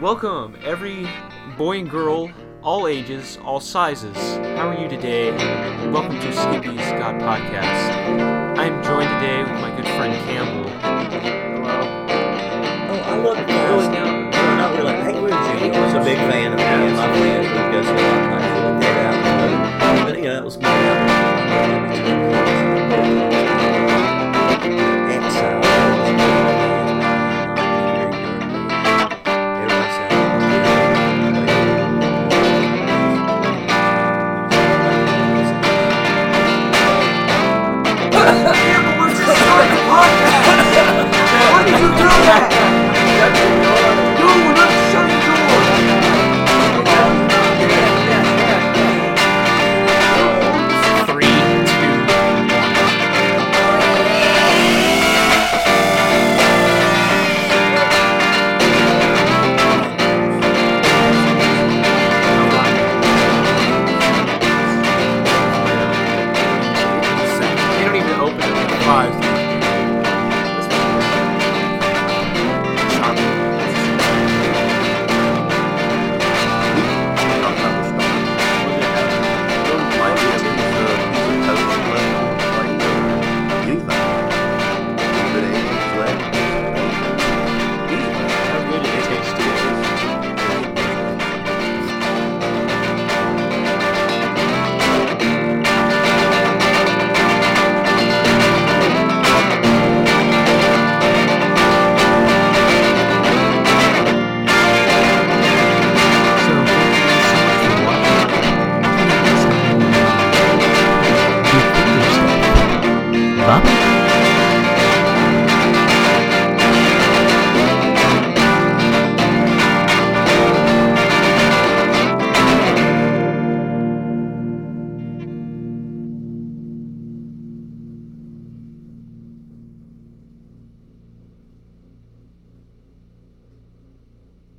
Welcome, every boy and girl, all ages, all sizes. How are you today? Welcome to Skippy's God Podcast. I'm joined today with my good friend Campbell. Hello. Oh, I love really now. No, not really. I agree with you. I was a big fan of me and my friends would go see a lot of nights with Dead Out. But, you know, it was good. lives. up?